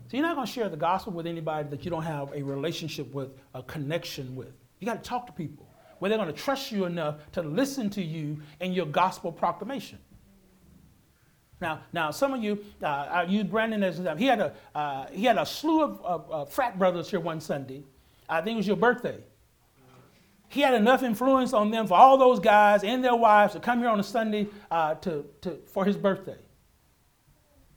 So you're not going to share the gospel with anybody that you don't have a relationship with, a connection with. You got to talk to people where they're going to trust you enough to listen to you and your gospel proclamation. Now, now some of you, uh, I use Brandon as. He had a, uh, he had a slew of, of, of frat brothers here one Sunday. I think it was your birthday. He had enough influence on them for all those guys and their wives to come here on a Sunday uh, to, to, for his birthday.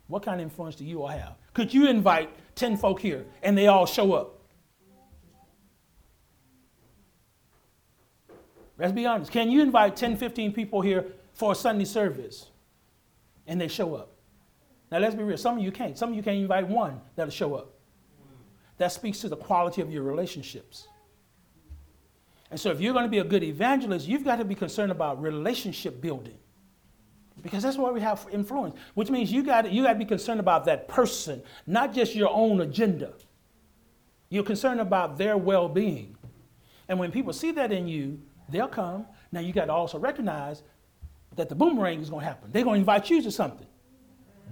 What kind of influence do you all have? Could you invite 10 folk here and they all show up? Let's be honest. Can you invite 10, 15 people here for a Sunday service and they show up? Now, let's be real. Some of you can't. Some of you can't invite one that'll show up. That speaks to the quality of your relationships. And so, if you're going to be a good evangelist, you've got to be concerned about relationship building. Because that's why we have influence, which means you got you got to be concerned about that person, not just your own agenda. You're concerned about their well being. And when people see that in you, they'll come. Now you got to also recognize that the boomerang is going to happen. They're going to invite you to something.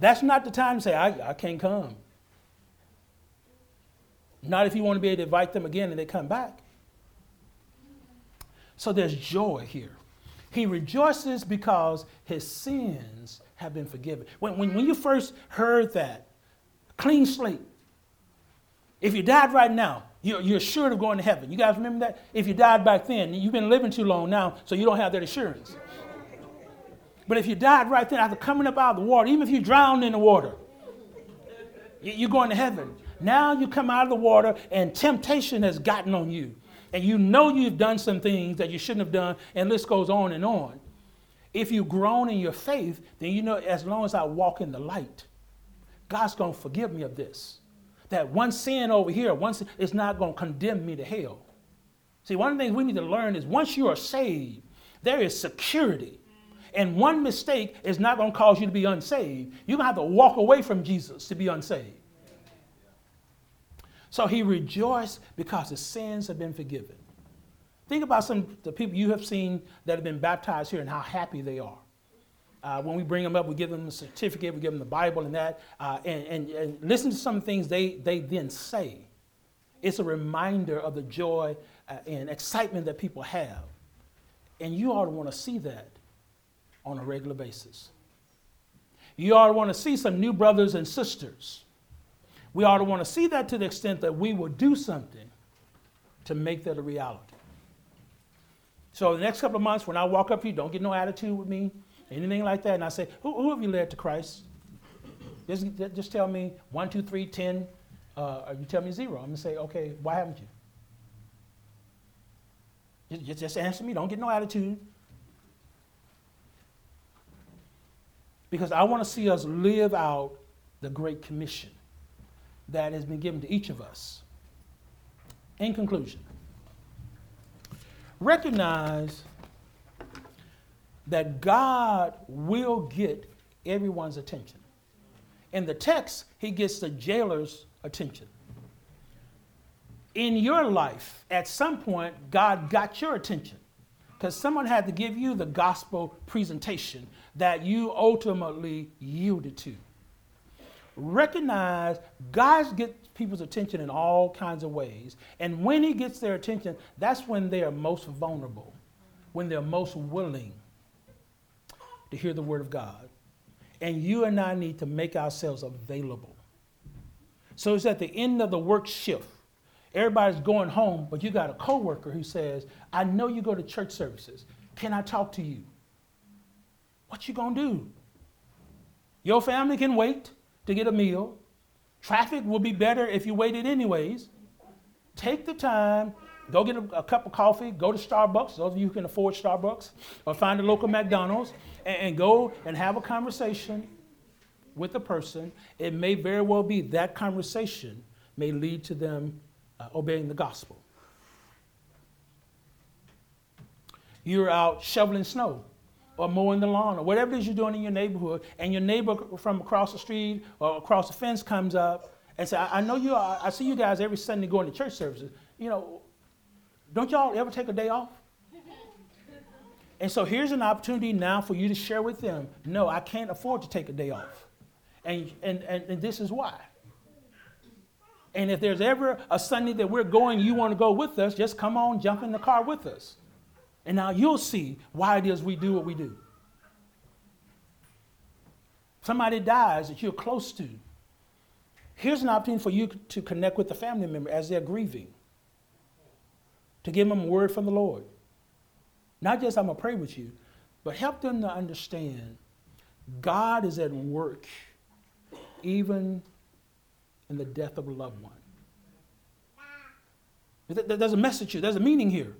That's not the time to say, I, I can't come. Not if you want to be able to invite them again and they come back. So there's joy here. He rejoices because his sins have been forgiven. When, when, when you first heard that, clean slate. If you died right now, you're, you're assured of going to heaven. You guys remember that? If you died back then, you've been living too long now, so you don't have that assurance. But if you died right then after coming up out of the water, even if you drowned in the water, you're going to heaven. Now you come out of the water and temptation has gotten on you. And you know you've done some things that you shouldn't have done, and list goes on and on. If you've grown in your faith, then you know as long as I walk in the light, God's going to forgive me of this. That one sin over here, one sin, is not going to condemn me to hell. See, one of the things we need to learn is once you are saved, there is security. And one mistake is not going to cause you to be unsaved. You're going to have to walk away from Jesus to be unsaved. So he rejoiced because his sins have been forgiven. Think about some of the people you have seen that have been baptized here and how happy they are. Uh, when we bring them up, we give them a certificate, we give them the Bible and that, uh, and, and, and listen to some things they, they then say. It's a reminder of the joy uh, and excitement that people have. And you ought to want to see that on a regular basis. You ought to want to see some new brothers and sisters. We ought to want to see that to the extent that we will do something to make that a reality. So, the next couple of months, when I walk up to you, don't get no attitude with me, anything like that. And I say, Who, who have you led to Christ? Just, just tell me one, two, three, ten, uh, or you tell me zero. I'm going to say, Okay, why haven't you? Just, just answer me. Don't get no attitude. Because I want to see us live out the Great Commission that has been given to each of us. In conclusion, recognize that God will get everyone's attention. In the text, he gets the jailer's attention. In your life, at some point, God got your attention because someone had to give you the gospel presentation that you ultimately yielded to. Recognize God gets people's attention in all kinds of ways. And when He gets their attention, that's when they are most vulnerable, when they're most willing to hear the Word of God. And you and I need to make ourselves available. So it's at the end of the work shift Everybody's going home, but you got a coworker who says, I know you go to church services. Can I talk to you? What you gonna do? Your family can wait to get a meal. Traffic will be better if you waited anyways. Take the time, go get a, a, cup of coffee, go to Starbucks, those of you who can afford Starbucks, or find a local McDonald's, and, and go and have a conversation with a person. It may very well be that conversation may lead to them uh, obeying the gospel. You're out shoveling snow or mowing the lawn or whatever it is you're doing in your neighborhood, and your neighbor from across the street or across the fence comes up and says, I, know you are, I see you guys every Sunday going to church services. You know, don't y'all ever take a day off? And so here's an opportunity now for you to share with them no, I can't afford to take a day off. And, and, and, and this is why. And if there's ever a Sunday that we're going, you want to go with us, just come on, jump in the car with us. And now you'll see why it is we do what we do. Somebody dies that you're close to. Here's an opportunity for you to connect with the family member as they're grieving, to give them a word from the Lord. Not just I'm going to pray with you, but help them to understand God is at work even in the death of a loved one. There's a message here, there's a meaning here.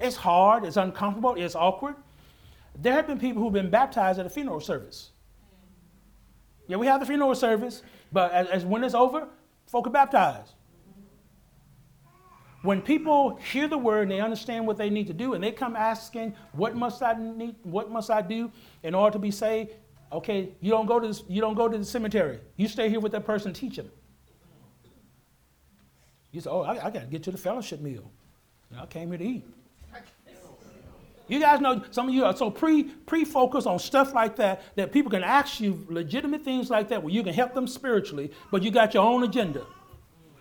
It's hard, it's uncomfortable, it's awkward. There have been people who've been baptized at a funeral service. Yeah, we have the funeral service, but as, as when it's over, folk are baptized. When people hear the word and they understand what they need to do, and they come asking, "What must I need? What must I do in order to be saved?" Okay, you don't go to the, you don't go to the cemetery. You stay here with that person, teach them. You say, "Oh, I, I got to get to the fellowship meal." I came here to eat. You guys know some of you are so pre pre focused on stuff like that that people can ask you legitimate things like that where you can help them spiritually, but you got your own agenda.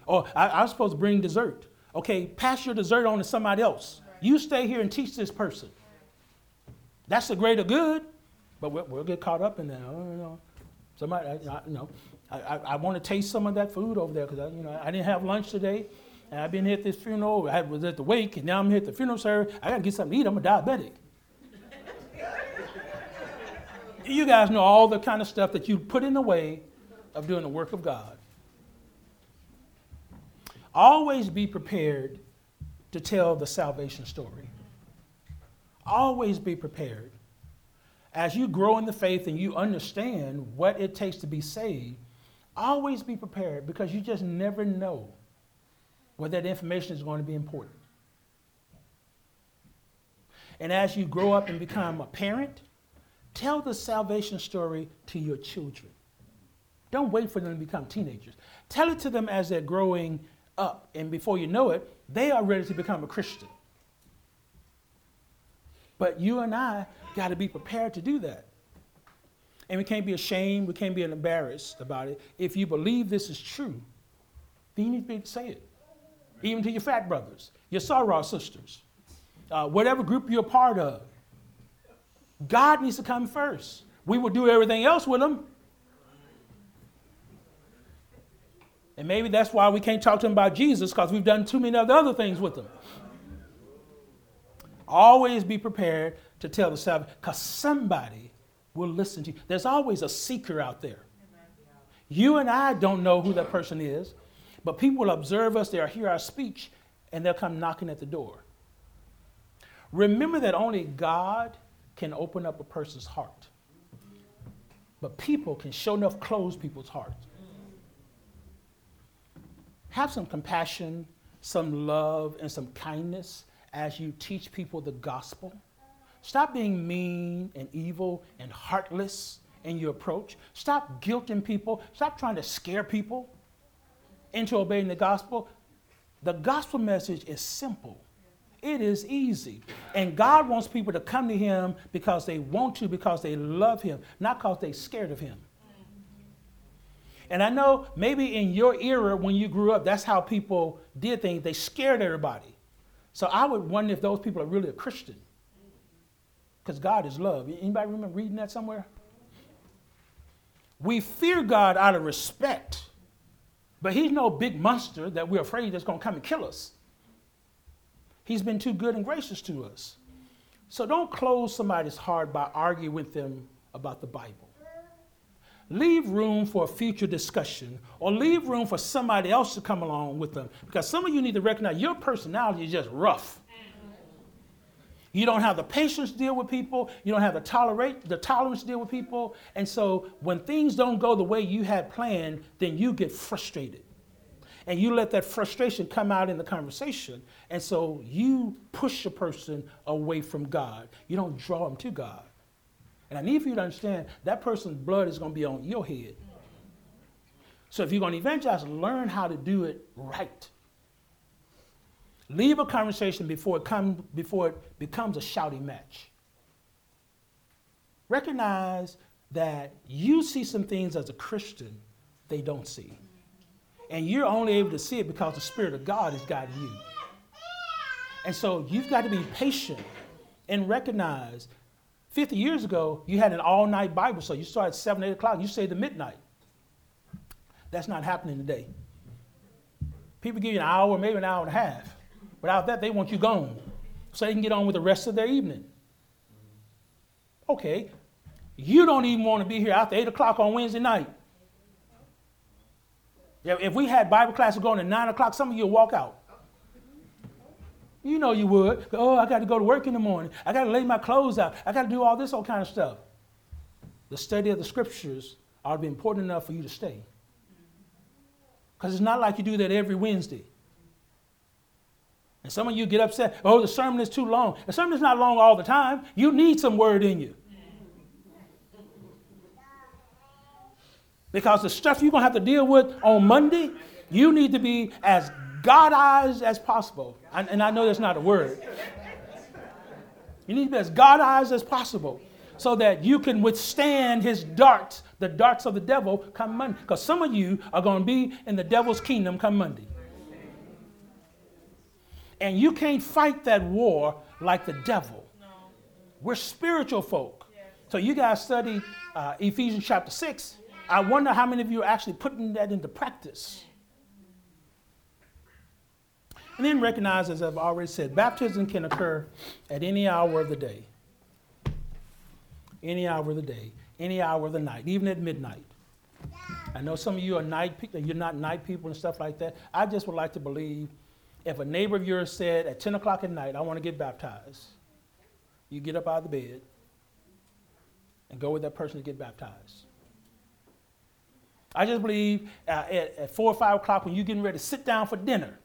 Or I, was supposed to bring dessert. Okay, pass your dessert on to somebody else. You stay here and teach this person. That's the greater good, but we'll, we'll get caught up in that. Somebody, I, I, you know, I, I, I want to taste some of that food over there because you know, I didn't have lunch today. And I've been here at this funeral. I was at the wake, and now I'm here at the funeral service. I got to get something to eat. I'm a diabetic. [LAUGHS] you guys know all the kind of stuff that you put in the way of doing the work of God. Always be prepared to tell the salvation story. Always be prepared. As you grow in the faith and you understand what it takes to be saved, always be prepared because you just never know whether that information is going to be important. And as you grow up and become a parent, tell the salvation story to your children. Don't wait for them to become teenagers. Tell it to them as they're growing up. And before you know it, they are ready to become a Christian. But you and I got to be prepared to do that. And we can't be ashamed, we can't be embarrassed about it. If you believe this is true, then you need to say it even to your frat brothers, your soror sisters, uh, whatever group you're part of. God needs to come first. We will do everything else with them. And maybe that's why we can't talk to them about Jesus because we've done too many of the other things with them. Always be prepared to tell the salvation because somebody will listen to you. There's always a seeker out there. You and I don't know who that person is. But people will observe us, they'll hear our speech, and they'll come knocking at the door. Remember that only God can open up a person's heart. But people can show enough close people's hearts. Have some compassion, some love, and some kindness as you teach people the gospel. Stop being mean and evil and heartless in your approach. Stop guilting people. Stop trying to scare people into obeying the gospel, the gospel message is simple. It is easy. And God wants people to come to Him because they want to, because they love Him, not because they're scared of Him. And I know maybe in your era when you grew up, that's how people did things. They scared everybody. So I would wonder if those people are really a Christian. Because God is love. Anybody remember reading that somewhere? We fear God out of respect but he's no big monster that we're afraid that's going to come and kill us. He's been too good and gracious to us. So don't close somebody's heart by arguing with them about the Bible. Leave room for a future discussion or leave room for somebody else to come along with them. Because some of you need to recognize your personality is just rough. You don't have the patience to deal with people. You don't have the tolerate the tolerance to deal with people. And so when things don't go the way you had planned, then you get frustrated. And you let that frustration come out in the conversation. And so you push a person away from God. You don't draw them to God. And I need for you to understand that person's blood is going to be on your head. So if you're going to evangelize, learn how to do it right. Leave a conversation before it, come, before it becomes a shouting match. Recognize that you see some things as a Christian they don't see. And you're only able to see it because the Spirit of God is guiding you. And so you've got to be patient and recognize 50 years ago, you had an all night Bible study. You started at 7, 8 o'clock, you stayed to midnight. That's not happening today. People give you an hour, maybe an hour and a half. Without that, they want you gone so they can get on with the rest of their evening. Okay, you don't even want to be here after 8 o'clock on Wednesday night. If we had Bible classes going at 9 o'clock, some of you would walk out. You know you would. Oh, I got to go to work in the morning. I got to lay my clothes out. I got to do all this all kind of stuff. The study of the scriptures ought to be important enough for you to stay. Because it's not like you do that every Wednesday. And some of you get upset, oh, the sermon is too long. The sermon is not long all the time. You need some word in you. Because the stuff you're going to have to deal with on Monday, you need to be as God-eyes as possible. And, and I know that's not a word. You need to be as God-eyes as possible so that you can withstand his darts, the darts of the devil come Monday. Because some of you are going to be in the devil's kingdom come Monday. And you can't fight that war like the devil. We're spiritual folk. So you guys study uh, Ephesians chapter 6. I wonder how many of you are actually putting that into practice. And then recognize, as I've already said, baptism can occur at any hour of the day. Any hour of the day, any hour of the night, even at midnight. I know some of you are night people, you're not night people and stuff like that. I just would like to believe if a neighbor of yours said at 10 o'clock at night, I want to get baptized, you get up out of the bed and go with that person to get baptized. I just believe uh, at, at, four or five o'clock when you're getting ready to sit down for dinner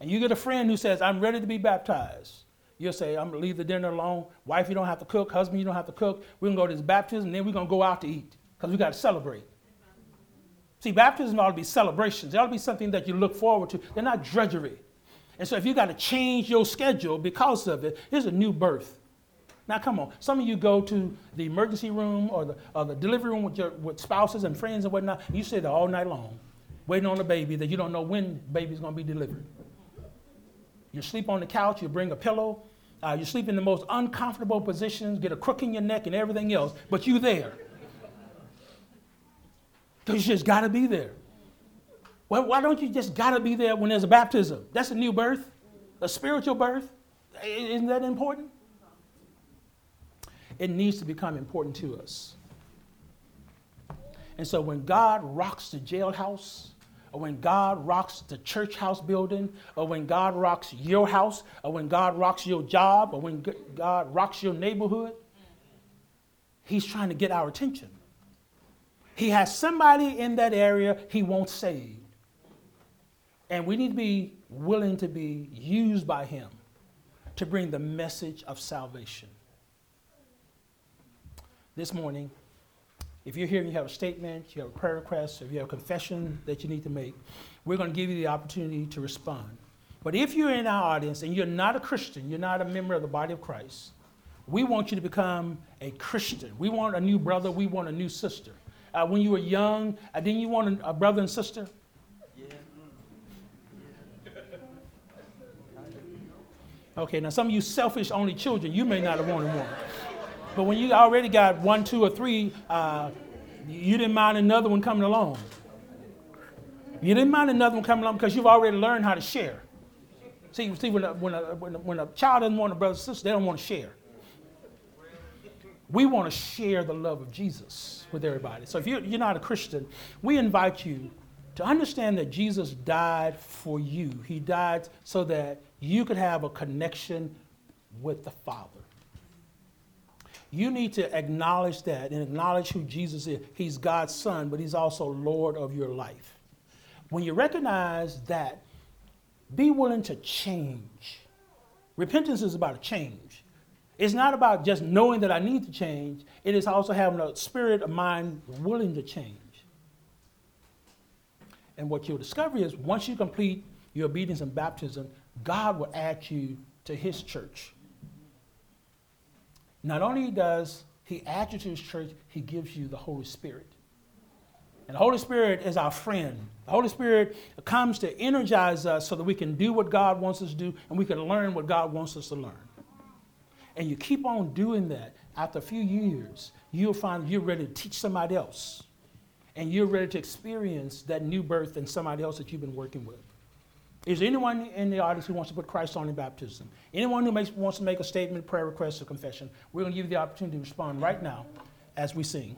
and you get a friend who says, I'm ready to be baptized, you'll say, I'm going to leave the dinner alone. Wife, you don't have to cook. Husband, you don't have to cook. We're going to go to this baptism and then we're going to go out to eat because we got to celebrate. See, baptism ought to be celebrations. It ought to be something that you look forward to. They're not drudgery. And so if you got to change your schedule because of it, it's a new birth. Now, come on. Some of you go to the emergency room or the, or the delivery room with, your, with spouses and friends and whatnot. And you sit there all night long waiting on a baby that you don't know when the baby's going to be delivered. You sleep on the couch, you bring a pillow, uh, you sleep in the most uncomfortable positions, get a crook in your neck and everything else, but you're there. Because you just got to be there. Well, why don't you just got to be there when there's a baptism? That's a new birth, a spiritual birth. Isn't that important? It needs to become important to us. And so when God rocks the jailhouse, or when God rocks the church house building, or when God rocks your house, or when God rocks your job, or when God rocks your neighborhood, He's trying to get our attention. He has somebody in that area He won't save. And we need to be willing to be used by Him to bring the message of salvation. This morning, if you're here and you have a statement, you have a prayer request, if you have a confession that you need to make, we're going to give you the opportunity to respond. But if you're in our audience and you're not a Christian, you're not a member of the body of Christ, we want you to become a Christian. We want a new brother, we want a new sister. Uh, when you were young, uh, didn't you want a, a brother and sister? Okay, now some of you selfish only children, you may not have wanted one. But when you already got one, two, or three, uh, you didn't mind another one coming along. You didn't mind another one coming along because you've already learned how to share. See, see when, a, when, a, when, a, when a child doesn't want a brother or sister, they don't want to share. We want to share the love of Jesus with everybody. So if you're, you're not a Christian, we invite you to understand that Jesus died for you. He died so that you could have a connection with the Father. You need to acknowledge that and acknowledge who Jesus is. He's God's Son, but He's also Lord of your life. When you recognize that, be willing to change. Repentance is about a change. It's not about just knowing that I need to change, it is also having a spirit of mind willing to change. And what you'll discover is once you complete your obedience and baptism, God will add you to His church. Not only does He add you to His church, He gives you the Holy Spirit. And the Holy Spirit is our friend. The Holy Spirit comes to energize us so that we can do what God wants us to do and we can learn what God wants us to learn. And you keep on doing that, after a few years, you'll find you're ready to teach somebody else. And you're ready to experience that new birth in somebody else that you've been working with. Is there anyone in the audience who wants to put Christ on in baptism? Anyone who makes, wants to make a statement, prayer request, or confession? We're going to give you the opportunity to respond right now as we sing.